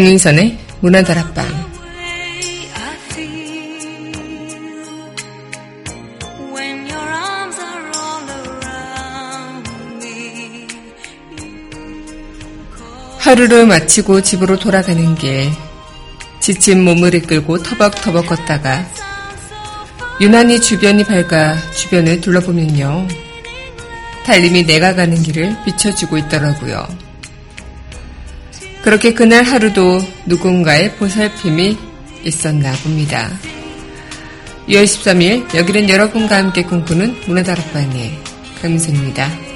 강민선의 문화다락방 하루를 마치고 집으로 돌아가는 길 지친 몸을 이끌고 터벅터벅 걷다가 유난히 주변이 밝아 주변을 둘러보면요. 달님이 내가 가는 길을 비춰주고 있더라고요. 그렇게 그날 하루도 누군가의 보살핌이 있었나 봅니다. 6월 13일 여기는 여러분과 함께 꿈꾸는 문화다락방의 강민선입니다.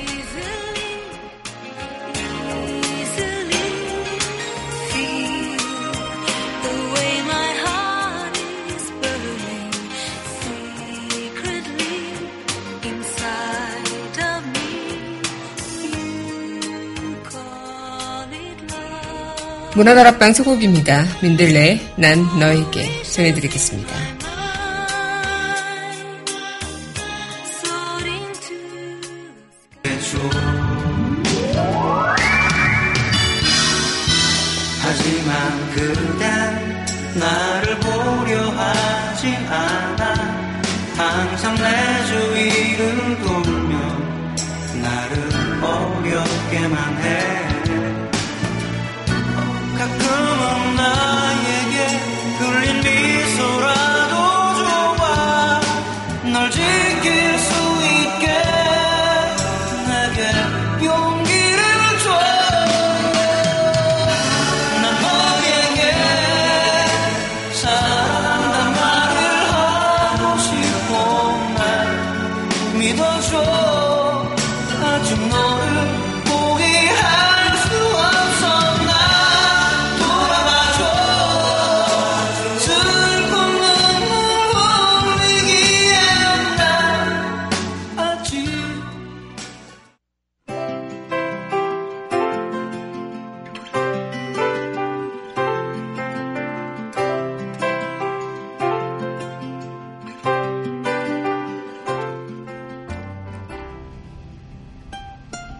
문화다락방 소곡입니다. 민들레 난 너에게 전해드리겠습니다. 하지만 그댄 나를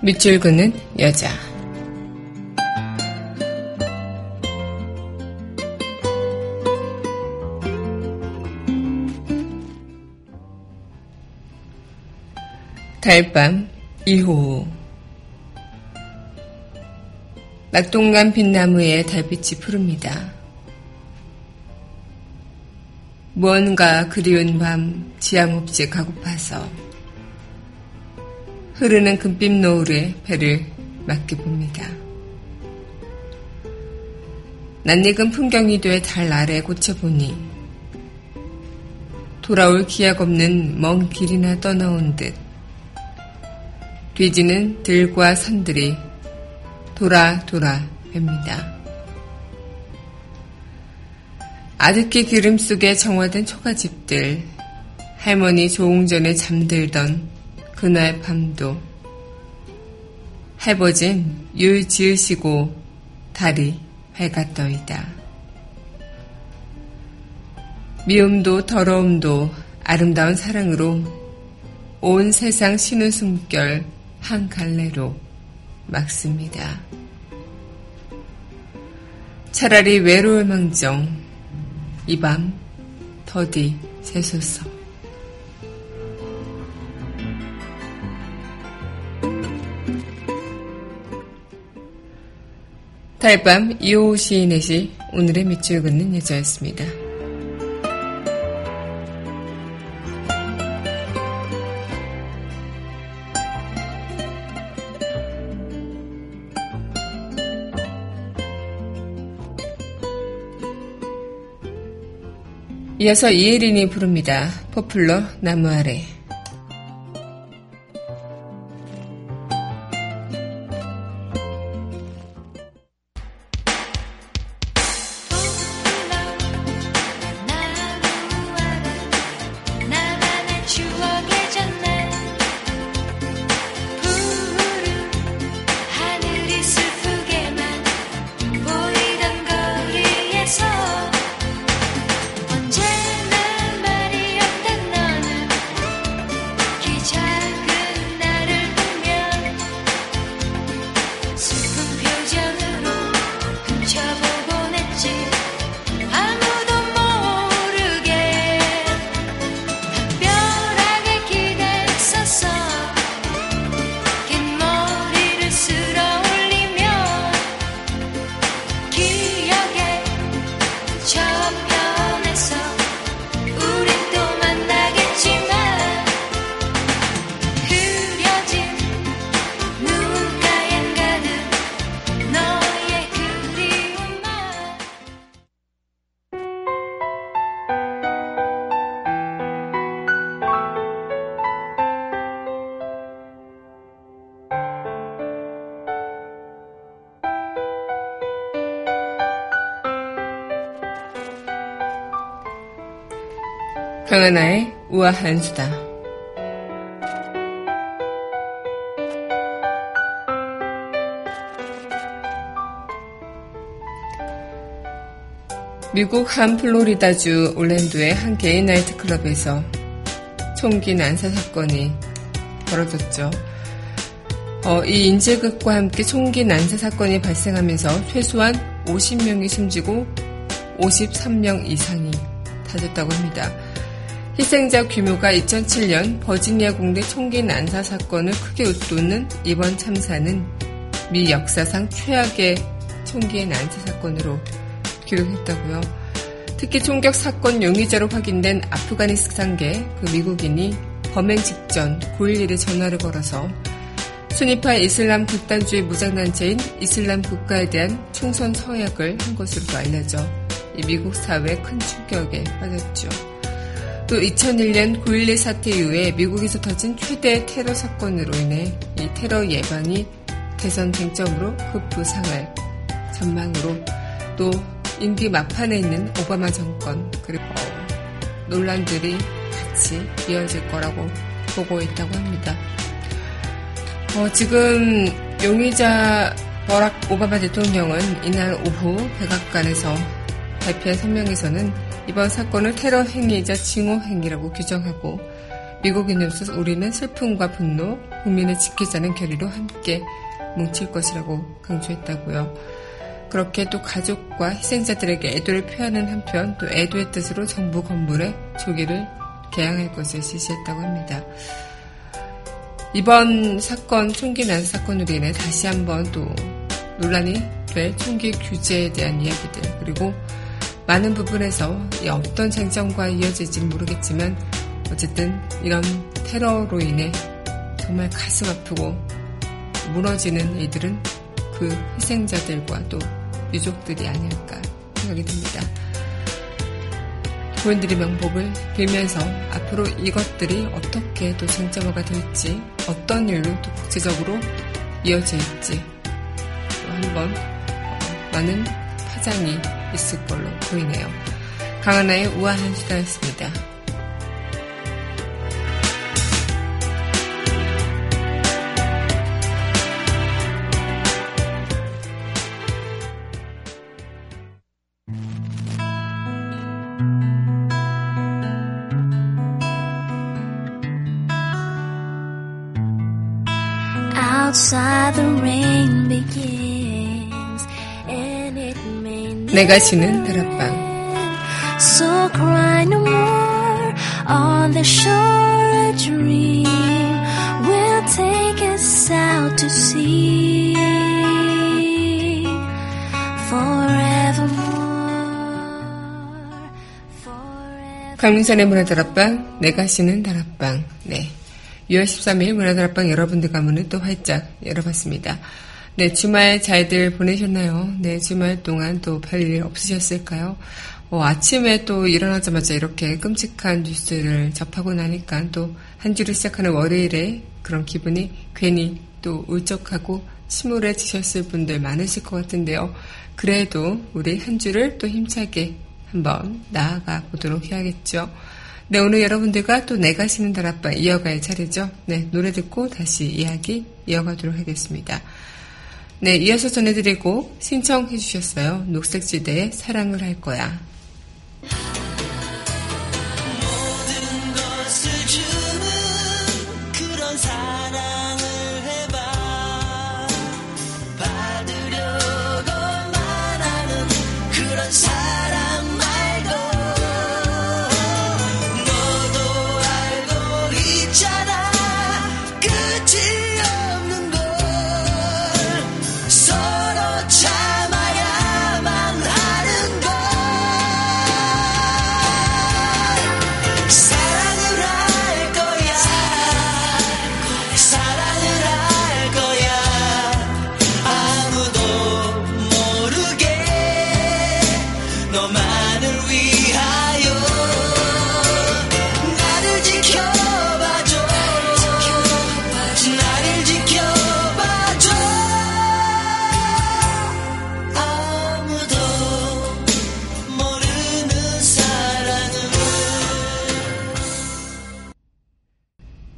밑줄 그는 여자. 달밤 2호 낙동강 빈나무에 달빛이 푸릅니다. 무언가 그리운 밤 지향없이 가고파서 흐르는 금빛 노을에 배를 맞게 봅니다. 낯익은 풍경이 돼 달 아래 꽂혀보니 돌아올 기약 없는 먼 길이나 떠나온 듯 뒤지는 들과 산들이 돌아 돌아 뵙니다. 아득히 기름 속에 정화된 초가집들 할머니 조웅전에 잠들던 그날 밤도 할버진 율 지으시고 달이 밝았더이다. 미움도 더러움도 아름다운 사랑으로 온 세상 쉬는 숨결 한 갈래로 막습니다. 차라리 외로울 망정 이 밤 더디 새소서. 달밤 이호 시인의 시 오늘의 밑줄 긋는 여자였습니다. 이어서 이혜린이 부릅니다. 포플러 나무 아래. 강하나의 우아한 수다. 미국 한 플로리다주 올랜도의 한 개인 나이트클럽에서 총기 난사 사건이 벌어졌죠. 어, 이 인질극과 함께 총기 난사 사건이 발생하면서 최소한 50명이 숨지고 53명 이상이 다쳤다고 합니다. 희생자 규모가 2007년 버지니아 공대 총기 난사 사건을 크게 웃도는 이번 참사는 미 역사상 최악의 총기 난사 사건으로 기록했다고요. 특히 총격 사건 용의자로 확인된 아프가니스탄계 그 미국인이 범행 직전 9.11에 전화를 걸어서 순위파 이슬람 극단주의 무장단체인 이슬람 국가에 대한 총선 서약을 한 것으로도 알려져 이 미국 사회에 큰 충격에 빠졌죠. 또 2001년 9.11 사태 이후에 미국에서 터진 최대 테러 사건으로 인해 이 테러 예방이 대선 쟁점으로 급부상할 전망으로 또 임기 막판에 있는 오바마 정권 그리고 논란들이 같이 이어질 거라고 보고 있다고 합니다. 어, 지금 용의자 버락 오바마 대통령은 이날 오후 백악관에서 발표한 성명에서는 이번 사건을 테러 행위이자 징후 행위라고 규정하고 미국인으로서 우리는 슬픔과 분노, 국민을 지키자는 결의로 함께 뭉칠 것이라고 강조했다고요. 그렇게 또 가족과 희생자들에게 애도를 표하는 한편 또 애도의 뜻으로 정부 건물에 조기를 개항할 것을 지시했다고 합니다. 이번 사건 총기 난 사건으로 인해 다시 한번 또 논란이 될 총기 규제에 대한 이야기들 그리고 많은 부분에서 어떤 쟁점과 이어질지는 모르겠지만 어쨌든 이런 테러로 인해 정말 가슴 아프고 무너지는 이들은 그 희생자들과 또 유족들이 아닐까 생각이 듭니다. 고인들의 명복을 빌면서 앞으로 이것들이 어떻게 또 쟁점화가 될지 어떤 일로 또 국제적으로 이어질지 또 한번 많은 파장이 있을 걸로 보이네요. 강하나의 우아한 수다였습니다. 내가 쉬는 다락방 So cry no more on the shore a dream will take us out to sea forevermore forever 강민선의 문화다락방 내가 쉬는 다락방 네 6월 13일 문화다락방 여러분들과 문을 또 활짝 열어봤습니다. 네, 주말 잘들 보내셨나요? 네, 주말 동안 또 별일 없으셨을까요? 어, 아침에 또 일어나자마자 이렇게 끔찍한 뉴스를 접하고 나니까 또 한 주를 시작하는 월요일에 그런 기분이 괜히 또 울적하고 침울해지셨을 분들 많으실 것 같은데요. 그래도 우리 한 주를 또 힘차게 한번 나아가 보도록 해야겠죠. 네, 오늘 여러분들과 또 내가 쉬는 다락방 이어갈 차례죠. 네, 노래 듣고 다시 이야기 이어가도록 하겠습니다. 네, 이어서 전해드리고 신청해 주셨어요. 녹색지대의 사랑을 할 거야.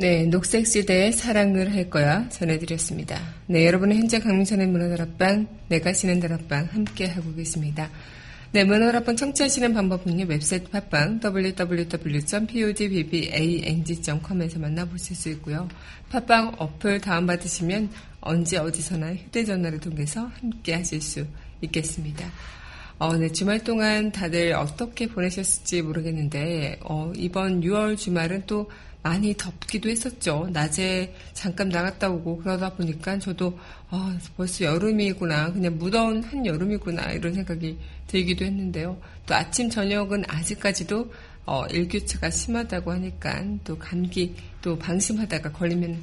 네, 녹색 시대의 사랑을 할 거야 전해드렸습니다. 네, 여러분은 현재 강민선의 문화다락방, 내가 쉬는 다락방 함께 하고 계십니다. 네, 문화다락방 청취하시는 방법은요, 웹사이트 팟빵 www.podbbang.com에서 만나보실 수 있고요. 팟빵 어플 다운받으시면 언제 어디서나 휴대전화를 통해서 함께 하실 수 있겠습니다. 어, 네, 주말 동안 다들 어떻게 보내셨을지 모르겠는데, 어, 이번 6월 주말은 또 많이 덥기도 했었죠. 낮에 잠깐 나갔다 오고 그러다 보니까 저도 아, 벌써 여름이구나. 그냥 무더운 한 여름이구나. 이런 생각이 들기도 했는데요. 또 아침, 저녁은 아직까지도 어, 일교차가 심하다고 하니까 또 감기 또 방심하다가 걸리면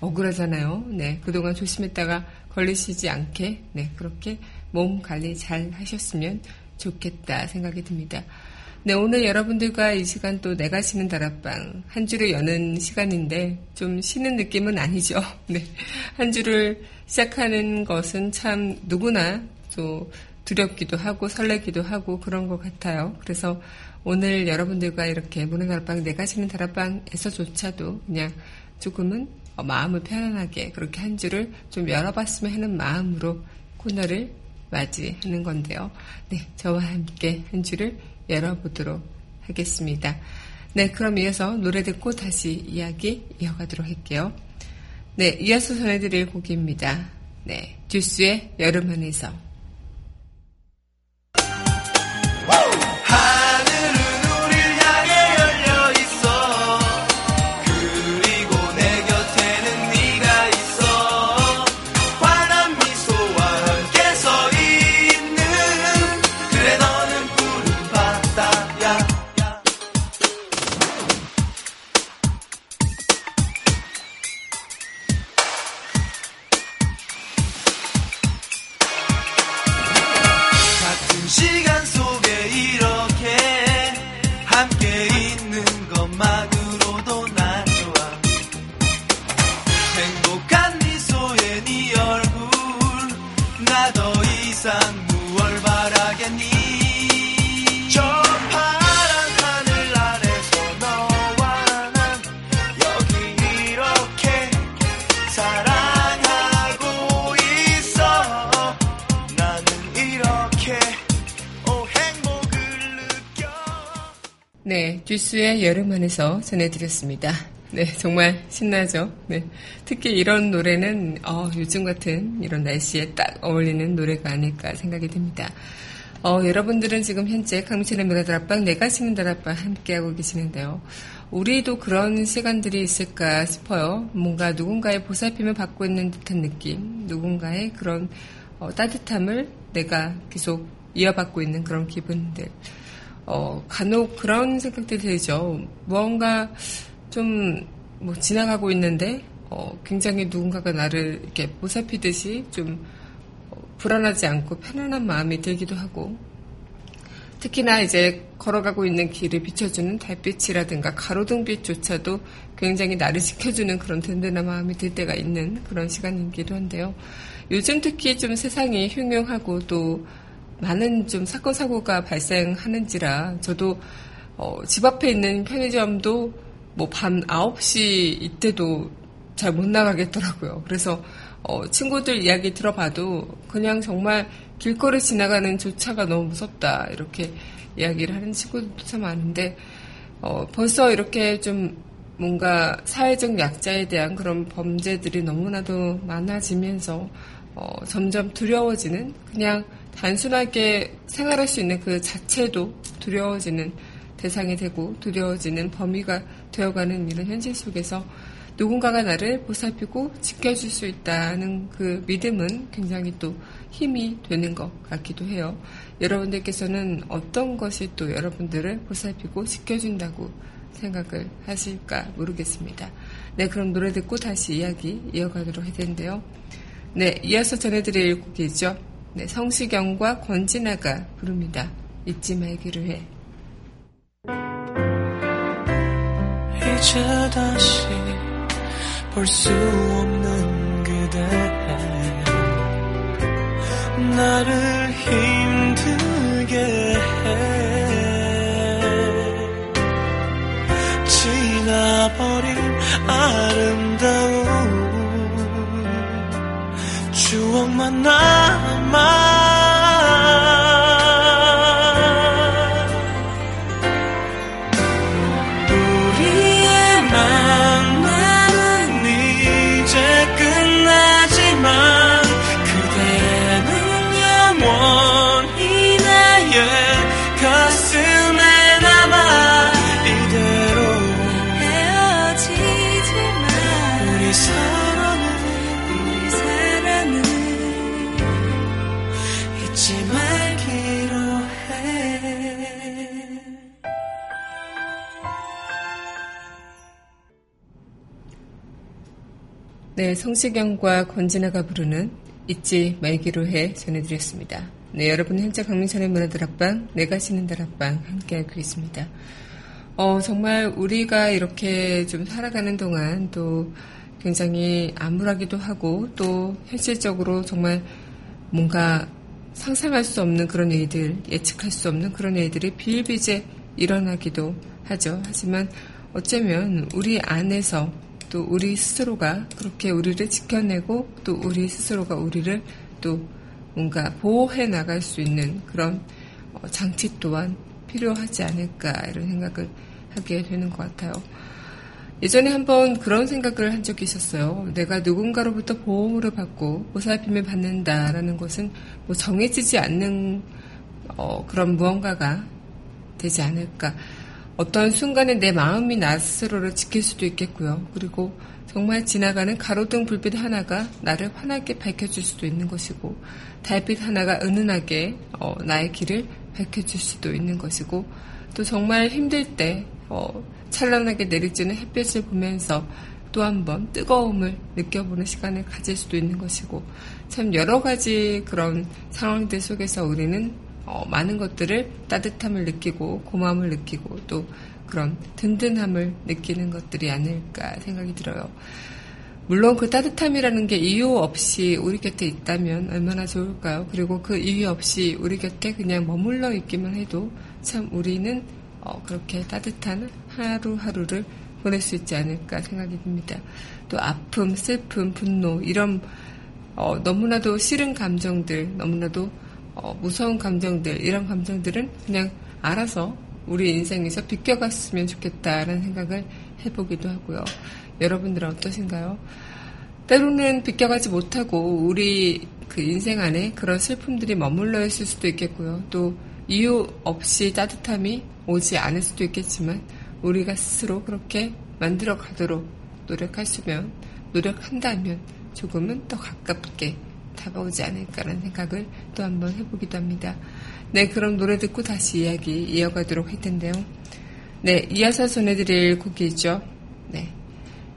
억울하잖아요. 네. 그동안 조심했다가 걸리시지 않게, 네. 그렇게 몸 관리 잘 하셨으면 좋겠다 생각이 듭니다. 네, 오늘 여러분들과 이 시간 또 내가 쉬는 다락방 한 주를 여는 시간인데 좀 쉬는 느낌은 아니죠. 네. 한 주를 시작하는 것은 참 누구나 또 두렵기도 하고 설레기도 하고 그런 것 같아요. 그래서 오늘 여러분들과 이렇게 문화 다락방 내가 쉬는 다락방에서조차도 그냥 조금은 마음을 편안하게 그렇게 한 주를 좀 열어봤으면 하는 마음으로 코너를 맞이하는 건데요. 네, 저와 함께 한 주를 열어보도록 하겠습니다. 네, 그럼 이어서 노래 듣고 다시 이야기 이어가도록 할게요. 네, 이어서 전해드릴 곡입니다. 네, 듀스의 여름 안에서. 듀스의 여름 안에서 전해드렸습니다. 네, 정말 신나죠? 네. 특히 이런 노래는, 어, 요즘 같은 이런 날씨에 딱 어울리는 노래가 아닐까 생각이 듭니다. 어, 여러분들은 지금 현재 강민철의 문화다락방, 내가 쉬는 다락방 함께하고 계시는데요. 우리도 그런 시간들이 있을까 싶어요. 뭔가 누군가의 보살핌을 받고 있는 듯한 느낌, 누군가의 그런 어, 따뜻함을 내가 계속 이어받고 있는 그런 기분들. 어, 간혹 그런 생각들이 들죠. 무언가 좀, 뭐, 지나가고 있는데, 어, 굉장히 누군가가 나를 이렇게 보살피듯이 좀, 어, 불안하지 않고 편안한 마음이 들기도 하고, 특히나 이제 걸어가고 있는 길을 비춰주는 달빛이라든가 가로등빛조차도 굉장히 나를 지켜주는 그런 든든한 마음이 들 때가 있는 그런 시간이기도 한데요. 요즘 특히 좀 세상이 흉흉하고 또 많은 좀 사건 사고가 발생하는지라 저도 어, 집 앞에 있는 편의점도 뭐 밤 9시 이때도 잘 못 나가겠더라고요. 그래서 어, 친구들 이야기 들어봐도 그냥 정말 길거리 지나가는 조차가 너무 무섭다 이렇게 이야기를 하는 친구들도 참 많은데 어, 벌써 이렇게 좀 뭔가 사회적 약자에 대한 그런 범죄들이 너무나도 많아지면서 어, 점점 두려워지는 그냥 단순하게 생활할 수 있는 그 자체도 두려워지는 대상이 되고 두려워지는 범위가 되어가는 이런 현실 속에서 누군가가 나를 보살피고 지켜줄 수 있다는 그 믿음은 굉장히 또 힘이 되는 것 같기도 해요. 여러분들께서는 어떤 것이 또 여러분들을 보살피고 지켜준다고 생각을 하실까 모르겠습니다. 네, 그럼 노래 듣고 다시 이야기 이어가도록 할 텐데요. 네, 이어서 전해드릴 곡이죠. 네, 성시경과 권진아가 부릅니다. 잊지 말기를 해. 이제 다시 볼 수 없는 그대 나를 힘들게 해 지나버린 아 忘了那么 네, 성시경과 권진아가 부르는 잊지 말기로 해 전해드렸습니다. 네, 여러분 현재 강민선의 문화들 앞방, 내가 쉬는 달 앞방 함께하고 있습니다. 어, 정말 우리가 이렇게 좀 살아가는 동안 또 굉장히 암울하기도 하고 또 현실적으로 정말 뭔가 상상할 수 없는 그런 일들, 예측할 수 없는 그런 일들이 비일비재 일어나기도 하죠. 하지만 어쩌면 우리 안에서 또 우리 스스로가 그렇게 우리를 지켜내고 또 우리 스스로가 우리를 또 뭔가 보호해 나갈 수 있는 그런 어, 장치 또한 필요하지 않을까 이런 생각을 하게 되는 것 같아요. 예전에 한번 그런 생각을 한 적이 있었어요. 내가 누군가로부터 보호를 받고 보살핌을 받는다라는 것은 뭐 정해지지 않는 어, 그런 무언가가 되지 않을까. 어떤 순간에 내 마음이 나 스스로를 지킬 수도 있겠고요. 그리고 정말 지나가는 가로등 불빛 하나가 나를 환하게 밝혀줄 수도 있는 것이고, 달빛 하나가 은은하게 어, 나의 길을 밝혀줄 수도 있는 것이고, 또 정말 힘들 때 어, 찬란하게 내리쬐는 햇볕을 보면서 또 한 번 뜨거움을 느껴보는 시간을 가질 수도 있는 것이고, 참 여러 가지 그런 상황들 속에서 우리는 어, 많은 것들을 따뜻함을 느끼고 고마움을 느끼고 또 그런 든든함을 느끼는 것들이 아닐까 생각이 들어요. 물론 그 따뜻함이라는 게 이유 없이 우리 곁에 있다면 얼마나 좋을까요? 그리고 그 이유 없이 우리 곁에 그냥 머물러 있기만 해도 참 우리는 어, 그렇게 따뜻한 하루하루를 보낼 수 있지 않을까 생각이 듭니다. 또 아픔, 슬픔, 분노 이런 어, 너무나도 싫은 감정들, 너무나도 어, 무서운 감정들, 이런 감정들은 그냥 알아서 우리 인생에서 비껴갔으면 좋겠다라는 생각을 해보기도 하고요. 여러분들은 어떠신가요? 때로는 비껴가지 못하고 우리 그 인생 안에 그런 슬픔들이 머물러 있을 수도 있겠고요. 또 이유 없이 따뜻함이 오지 않을 수도 있겠지만 우리가 스스로 그렇게 만들어 가도록 노력하시면 노력한다면 조금은 더 가깝게 다가오지 않을까라는 생각을 또 한번 해보기도 합니다. 네, 그럼 노래 듣고 다시 이야기 이어가도록 할 텐데요. 네, 이어서 전해드릴 곡이죠. 네.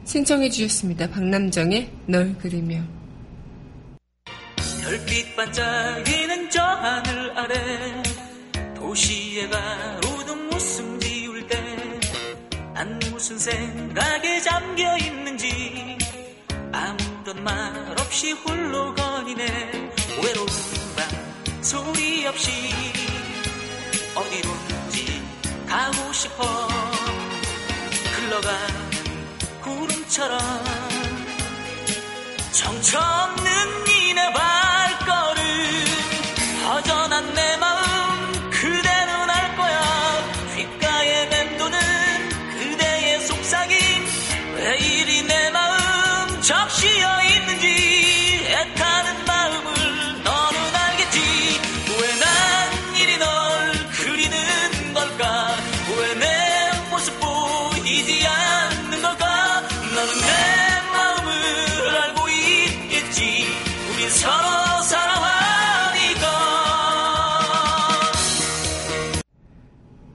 신청해 주셨습니다. 박남정의 널 그리며. 별빛 반짝이는 저 하늘 아래 도시의 가로등 웃음 지울 때 난 무슨 생각에 잠겨 있는지 아무런 말 없이 홀로 거니네. 외로운 밤 소리 없이 어디론지 가고 싶어. 흘러가는 구름처럼 정처 없는 발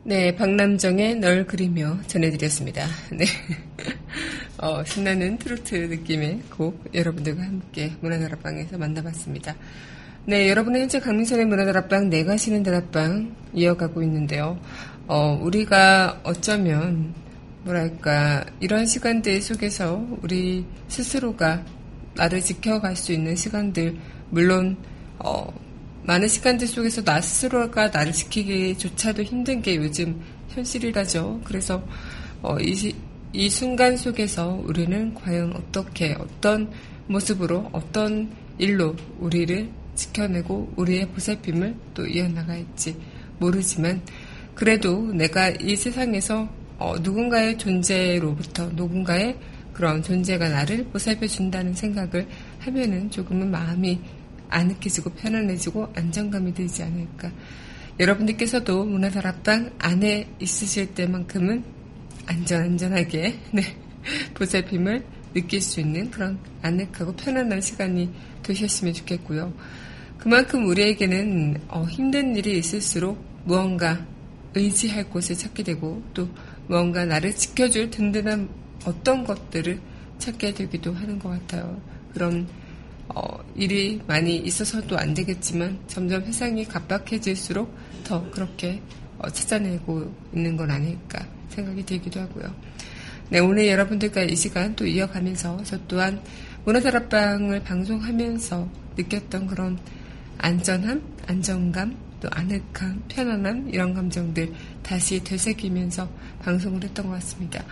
네, 박남정의 널 그리며 전해드렸습니다. 네. 어, 신나는 트로트 느낌의 곡 여러분들과 함께 문화다락방에서 만나봤습니다. 네, 여러분은 현재 강민선의 문화다락방 내가 쉬는 다락방 이어가고 있는데요. 어, 우리가 어쩌면 뭐랄까 이런 시간들 속에서 우리 스스로가 나를 지켜갈 수 있는 시간들 물론 어, 많은 시간들 속에서 나 스스로가 나를 지키기조차도 힘든 게 요즘 현실이라죠. 그래서 어, 이, 시- 이 순간 속에서 우리는 과연 어떻게 어떤 모습으로 어떤 일로 우리를 지켜내고 우리의 보살핌을 또 이어나갈지 모르지만 그래도 내가 이 세상에서 어, 누군가의 존재로부터 누군가의 그런 존재가 나를 보살펴 준다는 생각을 하면은 조금은 마음이 아늑해지고 편안해지고 안정감이 들지 않을까. 여러분들께서도 문화다락방 안에 있으실 때만큼은 안전 안전하게 네, 보살핌을 느낄 수 있는 그런 아늑하고 편안한 시간이 되셨으면 좋겠고요. 그만큼 우리에게는 어, 힘든 일이 있을수록 무언가 의지할 곳을 찾게 되고 또 무언가 나를 지켜줄 든든한 어떤 것들을 찾게 되기도 하는 것 같아요. 그런 어, 일이 많이 있어서도 안 되겠지만 점점 세상이 각박해질수록 더 그렇게 어, 찾아내고 있는 건 아닐까 생각이 들기도 하고요. 네, 오늘 여러분들과 이 시간 또 이어가면서 저 또한 문화다락방을 방송하면서 느꼈던 그런 안전함, 안정감, 또 아늑함, 편안함 이런 감정들 다시 되새기면서 방송을 했던 것 같습니다.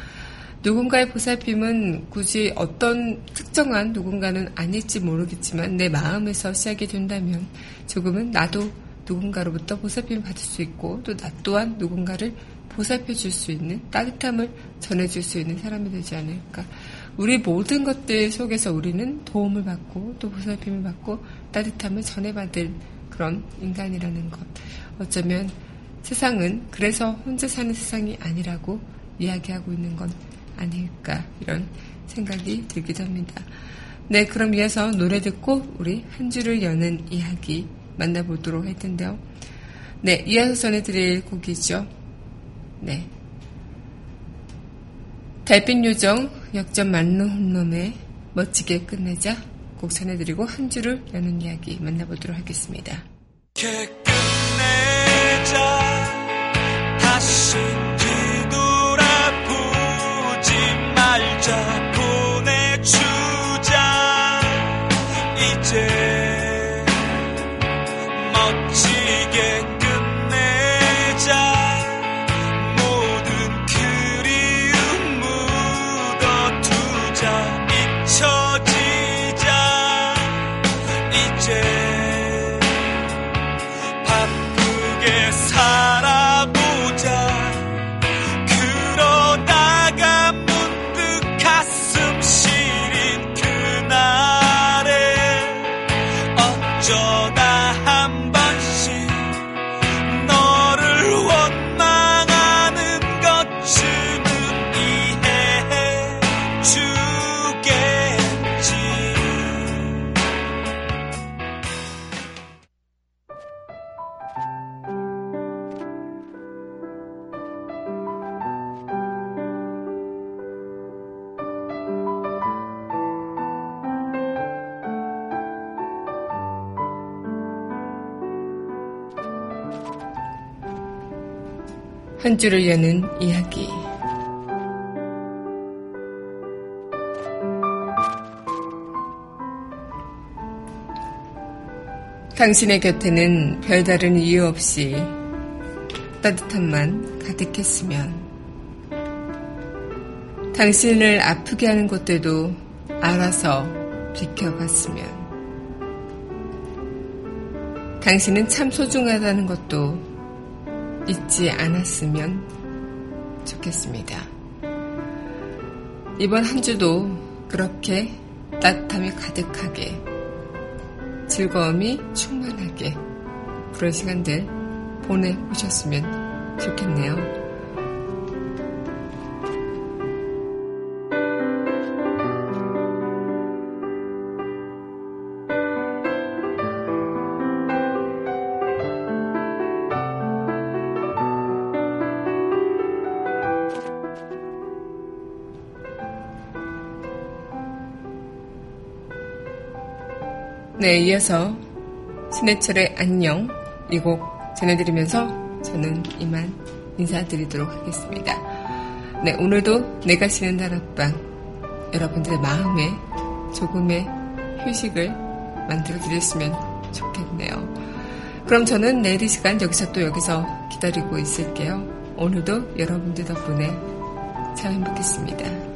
누군가의 보살핌은 굳이 어떤 특정한 누군가는 아닐지 모르겠지만 내 마음에서 시작이 된다면 조금은 나도 누군가로부터 보살핌을 받을 수 있고 또 나 또한 누군가를 보살펴 줄 수 있는 따뜻함을 전해 줄 수 있는 사람이 되지 않을까. 우리 모든 것들 속에서 우리는 도움을 받고 또 보살핌을 받고 따뜻함을 전해받을 그런 인간이라는 것. 어쩌면 세상은 그래서 혼자 사는 세상이 아니라고 이야기하고 있는 건 아닐까 이런 생각이 들기도 합니다. 네, 그럼 이어서 노래 듣고 우리 한 줄을 여는 이야기 만나보도록 할 텐데요. 네, 이어서 전해드릴 곡이죠. 네. 달빛 요정 역전 만루 홈런에 멋지게 끝내자 곡 전해드리고 한 줄을 여는 이야기 만나보도록 하겠습니다. 말 어쩌다 한 번 한 줄을 여는 이야기. 당신의 곁에는 별다른 이유 없이 따뜻함만 가득했으면 당신을 아프게 하는 것들도 알아서 비켜봤으면 당신은 참 소중하다는 것도 잊지 않았으면 좋겠습니다. 이번 한 주도 그렇게 따뜻함이 가득하게 즐거움이 충만하게 그런 시간들 보내보셨으면 좋겠네요. 네, 이어서 신해철의 안녕 이 곡 전해드리면서 저는 이만 인사드리도록 하겠습니다. 네, 오늘도 내가 쉬는 다락방 여러분들의 마음에 조금의 휴식을 만들어 드렸으면 좋겠네요. 그럼 저는 내일 이 시간 여기서 또 여기서 기다리고 있을게요. 오늘도 여러분들 덕분에 참 행복했습니다.